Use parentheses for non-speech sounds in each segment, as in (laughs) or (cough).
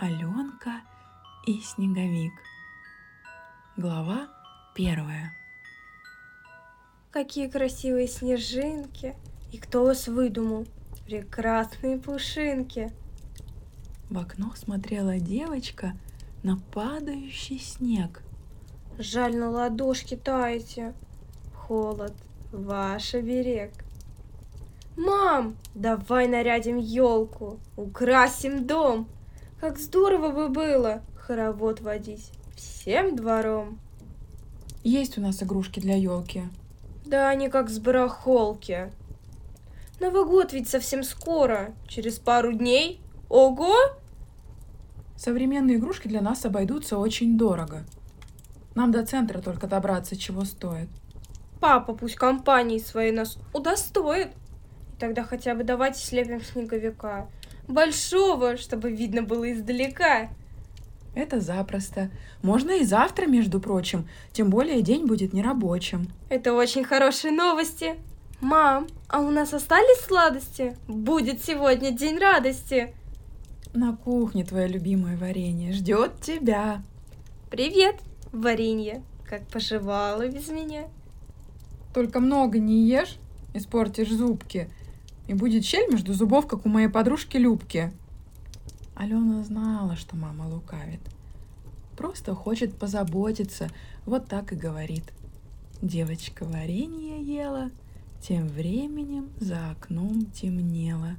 Аленка и Снеговик. Глава первая. Какие красивые снежинки! И кто вас выдумал? Прекрасные пушинки! В окно смотрела девочка на падающий снег. Жаль, на ладошке таете. Холод, ваш оберег. Мам, давай нарядим елку, украсим дом. Как здорово бы было хоровод водить всем двором. Есть у нас игрушки для елки. Да они как с барахолки. Новый год ведь совсем скоро, через пару дней. Ого! Современные игрушки для нас обойдутся очень дорого. Нам до центра только добраться, чего стоит. Папа пусть компании своей нас удостоит. И тогда хотя бы давайте слепим снеговика большого, чтобы видно было издалека. Это запросто. Можно и завтра, между прочим. Тем более день будет нерабочим. Это очень хорошие новости. Мам, а у нас остались сладости? Будет сегодня день радости. На кухне твое любимое варенье ждет тебя. Привет, варенье. Как поживала без меня? Только много не ешь, испортишь зубки. И будет щель между зубов, как у моей подружки Любки. Алена знала, что мама лукавит. Просто хочет позаботиться, вот так и говорит. Девочка варенье ела, тем временем за окном темнело.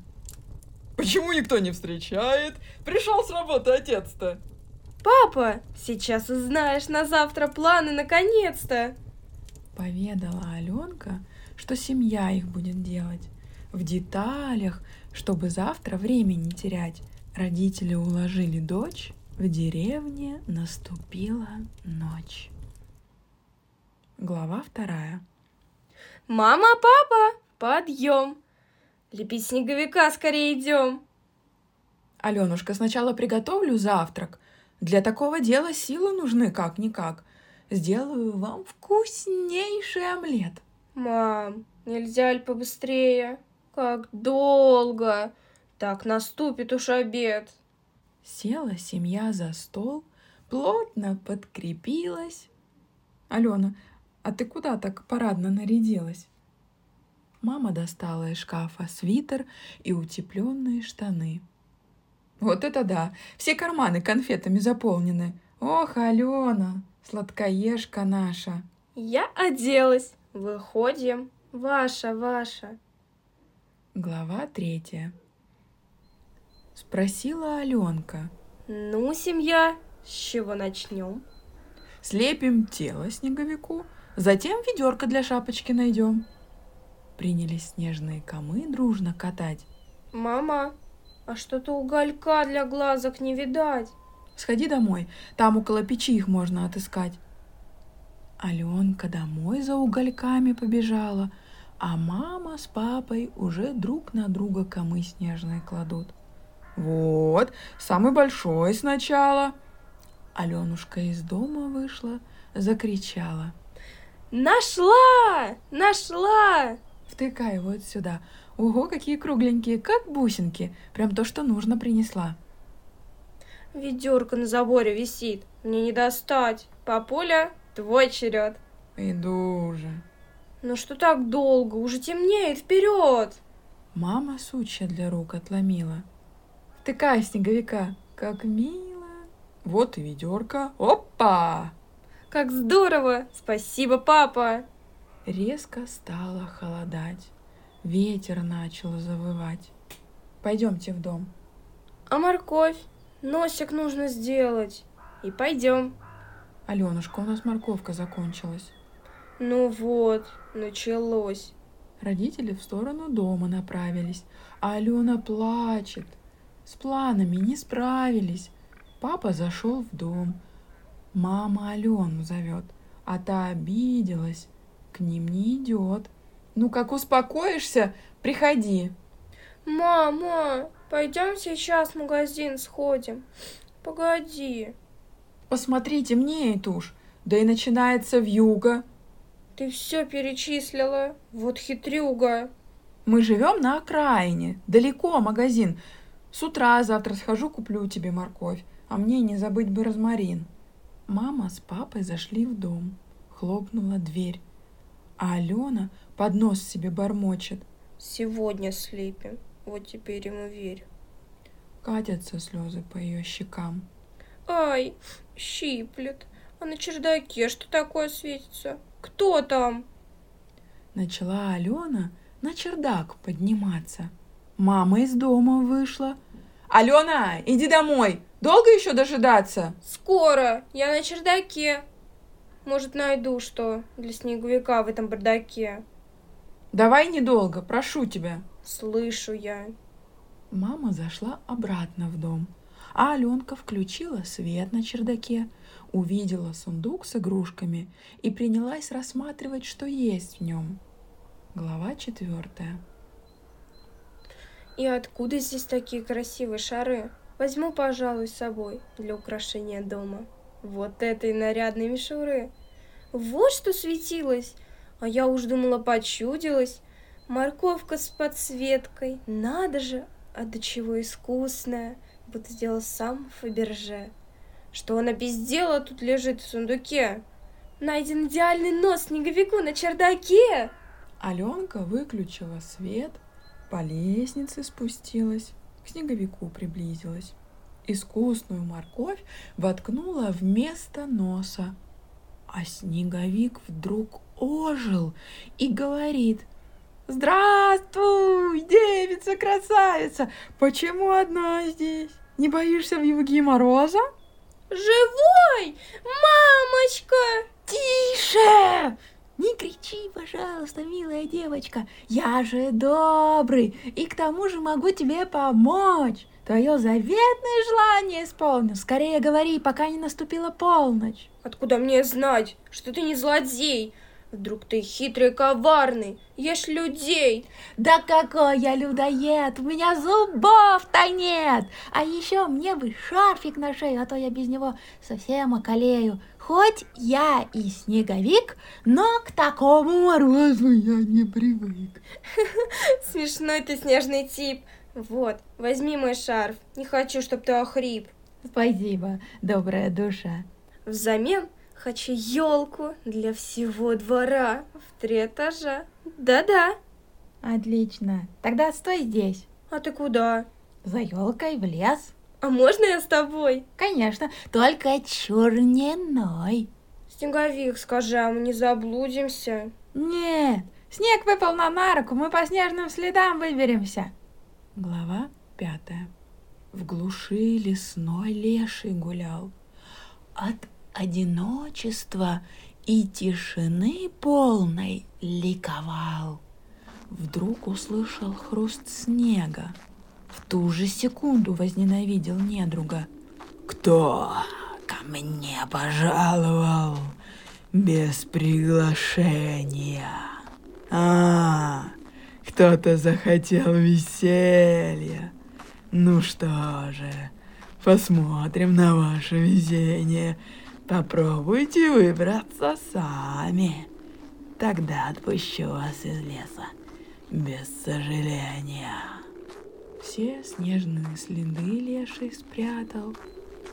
Почему никто не встречает? Пришел с работы отец-то. Папа, сейчас узнаешь на завтра планы наконец-то. Поведала Аленка, что семья их будет делать в деталях, чтобы завтра время не терять. Родители уложили дочь, в деревне наступила ночь. Глава вторая. Мама, папа, подъем! Лепить снеговика скорее идем. Аленушка, сначала приготовлю завтрак. Для такого дела силы нужны как-никак. Сделаю вам вкуснейший омлет. Мам, нельзя ли побыстрее? Как долго! Так наступит уж обед. Села семья за стол, плотно подкрепилась. Алена, а ты куда так парадно нарядилась? Мама достала из шкафа свитер и утепленные штаны. Вот это да! Все карманы конфетами заполнены. Ох, Алена, сладкоежка наша. Я оделась. Выходим. Ваша, ваша. Глава третья. Спросила Аленка. Ну, семья, с чего начнем? Слепим тело снеговику, затем ведерко для шапочки найдем. Принялись снежные комы дружно катать. Мама, а что-то уголька для глазок не видать. Сходи домой, там около печи их можно отыскать. Аленка домой за угольками побежала, а мама с папой уже друг на друга комы снежные кладут. Вот, самый большой сначала. Аленушка из дома вышла, закричала. Нашла! Нашла! Втыкай вот сюда. Ого, какие кругленькие, как бусинки. Прям то, что нужно принесла. Ведерко на заборе висит. Мне не достать. Папуля, твой черед. Иду уже. Ну что так долго? Уже темнеет, вперед! Мама сучья для рук отломила. Втыкай снеговика, как мило. Вот и ведерко. Опа! Как здорово! Спасибо, папа! Резко стало холодать. Ветер начал завывать. Пойдемте в дом. А морковь? Носик нужно сделать. И пойдем. Аленушка, у нас морковка закончилась. Ну вот, началось. Родители в сторону дома направились, а Алена плачет. С планами не справились. Папа зашел в дом. Мама Алену зовет, а та обиделась. К ним не идет. Ну, как успокоишься, приходи. Мама, пойдем сейчас в магазин сходим. Погоди. Посмотри, темнеет уж. Да и начинается вьюга. Ты все перечислила. Вот хитрюга. Мы живем на окраине, далеко магазин. С утра завтра схожу, куплю тебе морковь, а мне не забыть бы розмарин. Мама с папой зашли в дом. Хлопнула дверь. А Алена под нос себе бормочет. Сегодня слепим. Вот теперь ему верь. Катятся слезы по ее щекам. Ай, щиплет. А на чердаке что такое светится? Кто там? Начала Алена на чердак подниматься. Мама из дома вышла. Алена, иди домой. Долго еще дожидаться? Скоро. Я на чердаке. Может, найду что для снеговика в этом бардаке. Давай недолго, прошу тебя. Слышу я. Мама зашла обратно в дом, а Аленка включила свет на чердаке, увидела сундук с игрушками и принялась рассматривать, что есть в нем. Глава четвертая. И откуда здесь такие красивые шары? Возьму, пожалуй, с собой для украшения дома. Вот этой нарядной мишуры. Вот что светилось. А я уж думала, почудилась. Морковка с подсветкой. Надо же, а до чего искусная. Будто сделал сам Фаберже. Что она без дела тут лежит в сундуке? Найден идеальный нос снеговику на чердаке. Аленка выключила свет, по лестнице спустилась, к снеговику приблизилась. Искусную морковь воткнула вместо носа. А снеговик вдруг ожил и говорит, «Здравствуй, девица-красавица! Почему одна здесь? Не боишься в юге мороза?» Живой! Мамочка! Тише! Не кричи, пожалуйста, милая девочка. Я же добрый и к тому же могу тебе помочь. Твое заветное желание исполню. Скорее говори, пока не наступила полночь. Откуда мне знать, что ты не злодей? Вдруг ты хитрый, коварный, ешь людей. Да какой я людоед, у меня зубов-то нет. А еще мне бы шарфик на шею, а то я без него совсем околею. Хоть я и снеговик, но к такому морозу я не привык. (laughs) Смешной ты снежный тип. Вот, возьми мой шарф. Не хочу, чтобы ты охрип. Спасибо, добрая душа. Взамен хочу елку для всего двора в три этажа. Да-да. Отлично. Тогда стой здесь. А ты куда? За елкой в лес. А можно я с тобой? Конечно, только черненой. Снеговик, скажи, а мы не заблудимся? Нет, снег выпал нам на руку, мы по снежным следам выберемся. Глава пятая. В глуши лесной леший гулял. От одиночества и тишины полной ликовал. Вдруг услышал хруст снега. В ту же секунду возненавидел недруга. «Кто ко мне пожаловал без приглашения?» «А, кто-то захотел веселья. Ну что же, посмотрим на ваше везение. Попробуйте выбраться сами. Тогда отпущу вас из леса без сожаления». Все снежные следы леший спрятал,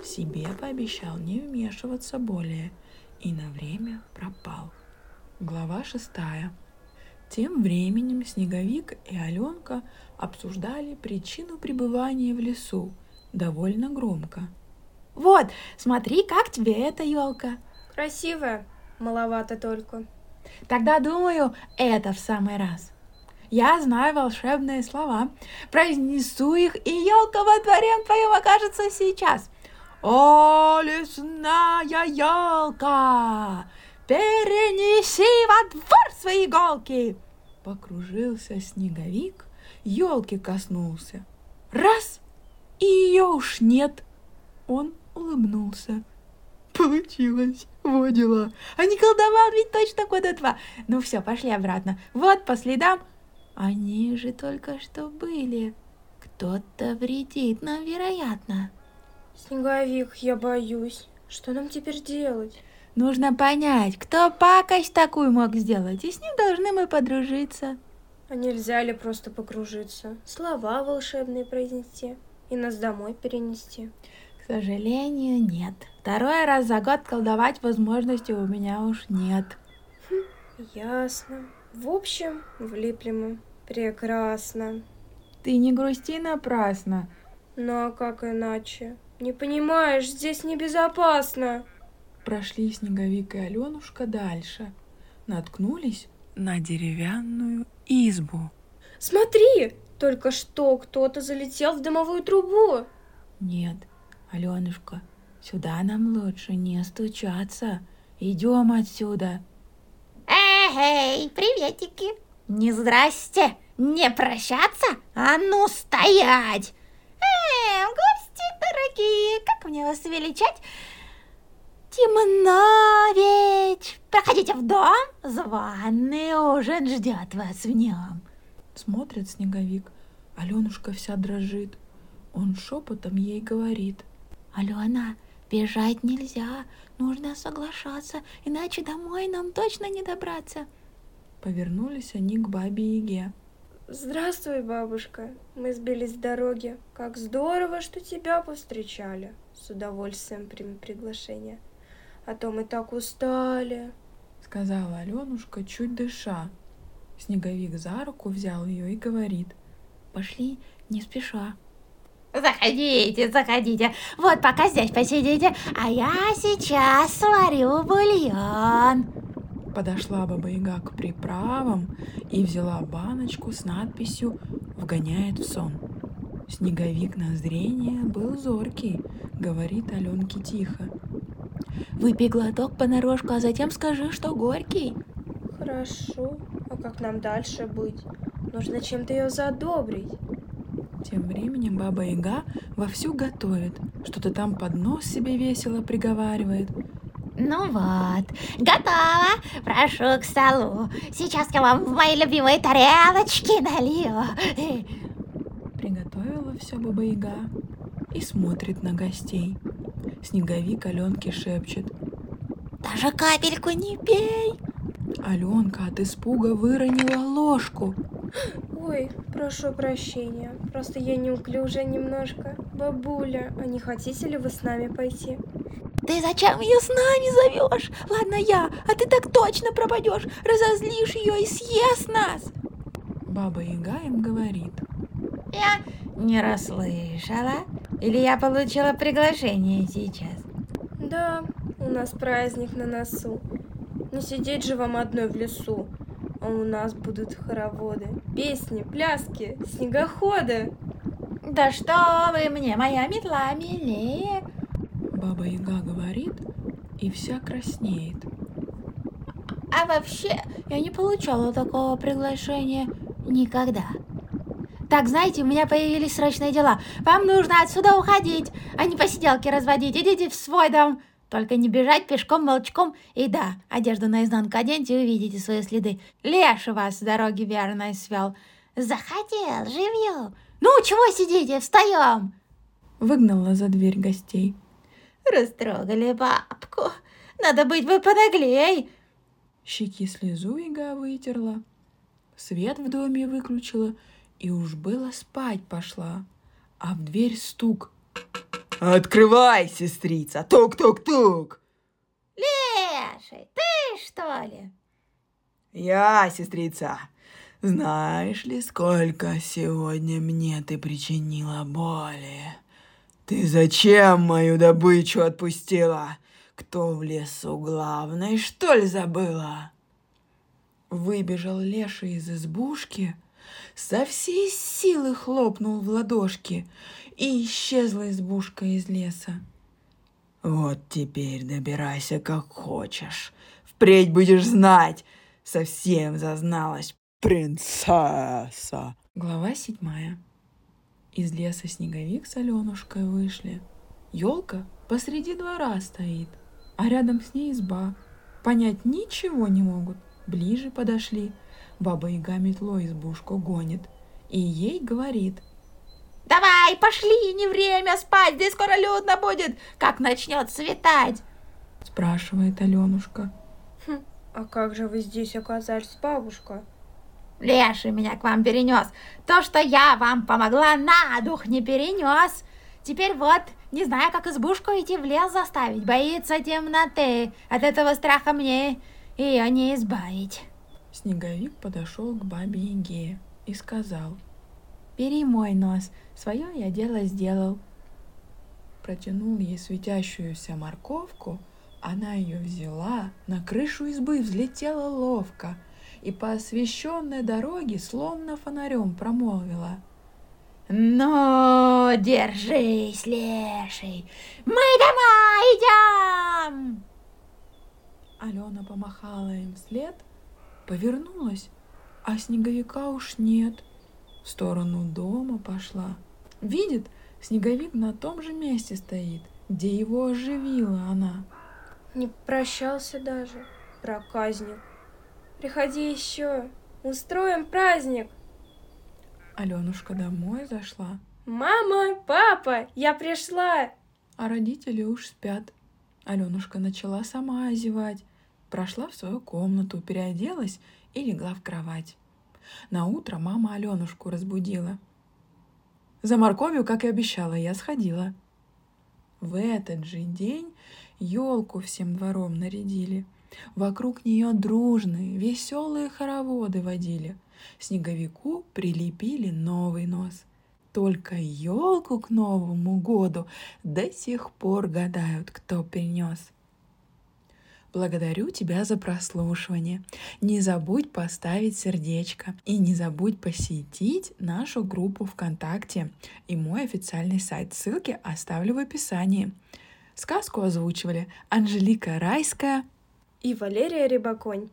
себе пообещал не вмешиваться более и на время пропал. Глава шестая. Тем временем Снеговик и Аленка обсуждали причину пребывания в лесу довольно громко. Вот, смотри, как тебе эта елка. Красивая, маловато только. Тогда думаю, это в самый раз. Я знаю волшебные слова. Произнесу их, и елка во дворе твоем окажется сейчас. О, лесная елка, перенеси во двор свои иголки. Покружился снеговик, елки коснулся. Раз, и ее уж нет. Он улыбнулся. Получилось, вот дела. А не колдовал ведь точно года два. Ну все, пошли обратно. Вот по следам они же только что были. Кто-то вредит нам, вероятно. Снеговик, я боюсь. Что нам теперь делать? Нужно понять, кто пакость такую мог сделать, и с ним должны мы подружиться. А нельзя ли просто покружиться? Слова волшебные произнести? и нас домой перенести. К сожалению, нет. Второй раз за год колдовать возможности у меня уж нет. Ясно. В общем, влипли мы. Прекрасно. Ты не грусти напрасно. Ну а как иначе? Не понимаешь, здесь небезопасно. Прошли Снеговик и Аленушка дальше. Наткнулись на деревянную избу. Смотри, только что кто-то залетел в дымовую трубу. Нет, Аленушка, сюда нам лучше не стучаться. Идем отсюда. Эй, приветики! Не здрасте, не прощаться, а ну стоять! Эй, гости дорогие, как мне вас величать? Темно ведь. Проходите в дом, званый ужин ждет вас в нем. Смотрит Снеговик, Аленушка вся дрожит. Он шепотом ей говорит. Алена, бежать нельзя, нужно соглашаться, иначе домой нам точно не добраться. Повернулись они к бабе Яге. Здравствуй, бабушка. Мы сбились с дороги. Как здорово, что тебя повстречали. С удовольствием примем приглашение. А то мы так устали. Сказала Аленушка, чуть дыша. Снеговик за руку взял ее и говорит. Пошли, не спеша. Заходите, заходите. Вот пока здесь посидите, а я сейчас сварю бульон. Подошла Баба Яга к приправам и взяла баночку с надписью «Вгоняет в сон». Снеговик на зрение был зоркий, говорит Аленке тихо. Выпей глоток понарошку, а затем скажи, что горький. Хорошо. А как нам дальше быть? Нужно чем-то ее задобрить. Тем временем Баба Яга вовсю готовит. Что-то там под нос себе весело приговаривает. Ну вот, готово. Прошу к столу. Сейчас я вам в мои любимые тарелочки налью. Приготовила все Баба Яга и смотрит на гостей. Снеговик Аленке шепчет. Даже капельку не пей. Аленка от испуга выронила ложку. Ой, прошу прощения. Просто я неуклюжая немножко. Бабуля, а не хотите ли вы с нами пойти? Ты зачем ее с нами зовешь? Ладно я, а ты так точно пропадешь. Разозлишь ее и съест нас. Баба Яга им говорит. Я не расслышала. Или я получила приглашение сейчас? Да, у нас праздник на носу. Не сидеть же вам одной в лесу. А у нас будут хороводы, песни, пляски, снегоходы. Да что вы мне, моя метла милее. Баба Яга говорит и вся краснеет. А вообще, я не получала такого приглашения никогда. Так, знаете, у меня появились срочные дела. Вам нужно отсюда уходить, а не посиделки разводить. Идите в свой дом. Только не бежать пешком, молчком. И да, одежду наизнанку оденьте и увидите свои следы. Леший вас с дороги верно свел. Захотел, живьем. Ну, чего сидите, встаем. Выгнала за дверь гостей. Растрогали бабку. Надо быть бы понаглей. Щеки слезу яга вытерла. Свет в доме выключила и уж было спать пошла. А в дверь стук. Открывай, сестрица! Тук-тук-тук! Леший, ты что ли? Я, сестрица. Знаешь ли, сколько сегодня мне ты причинила боли? Ты зачем мою добычу отпустила? Кто в лесу главный, что ли, забыла? Выбежал Леша из избушки, со всей силы хлопнул в ладошки, и исчезла избушка из леса. Вот теперь добирайся как хочешь. Впредь будешь знать, совсем зазналась принцесса. Глава седьмая. Из леса снеговик с Аленушкой вышли. Елка посреди двора стоит, а рядом с ней изба. Понять ничего не могут. Ближе подошли. Баба Яга метлой избушку гонит. И ей говорит. Давай, пошли, не время спать, здесь скоро людно будет, как начнет светать. Спрашивает Аленушка. Хм, а как же вы здесь оказались, бабушка? Леший меня к вам перенес. То, что я вам помогла, на дух не перенес. Теперь вот, не знаю, как избушку идти в лес заставить. Боится темноты. От этого страха мне ее не избавить. Снеговик подошел к бабе Яге и сказал, «Бери мой нос, свое я дело сделал». Протянул ей светящуюся морковку, она ее взяла, на крышу избы взлетела ловко и по освещенной дороге словно фонарем промолвила. Ну, держись, леший, мы домой идем! Алена помахала им вслед, повернулась, а снеговика уж нет. В сторону дома пошла. Видит, снеговик на том же месте стоит, где его оживила она. Не прощался даже, проказник. Приходи еще, устроим праздник. Аленушка домой зашла, Мама, папа, я пришла. а родители уж спят. Аленушка начала сама озевать, прошла в свою комнату, переоделась и легла в кровать. На утро мама Аленушку разбудила. За морковью, как и обещала, я сходила. В этот же день елку всем двором нарядили. Вокруг нее дружные, веселые хороводы водили. Снеговику прилепили новый нос. Только елку к Новому году до сих пор гадают, кто принес. Благодарю тебя за прослушивание. Не забудь поставить сердечко и не забудь посетить нашу группу ВКонтакте и мой официальный сайт. Ссылки оставлю в описании. Сказку озвучивали Анжелика Райская, И Валерия Рябоконь.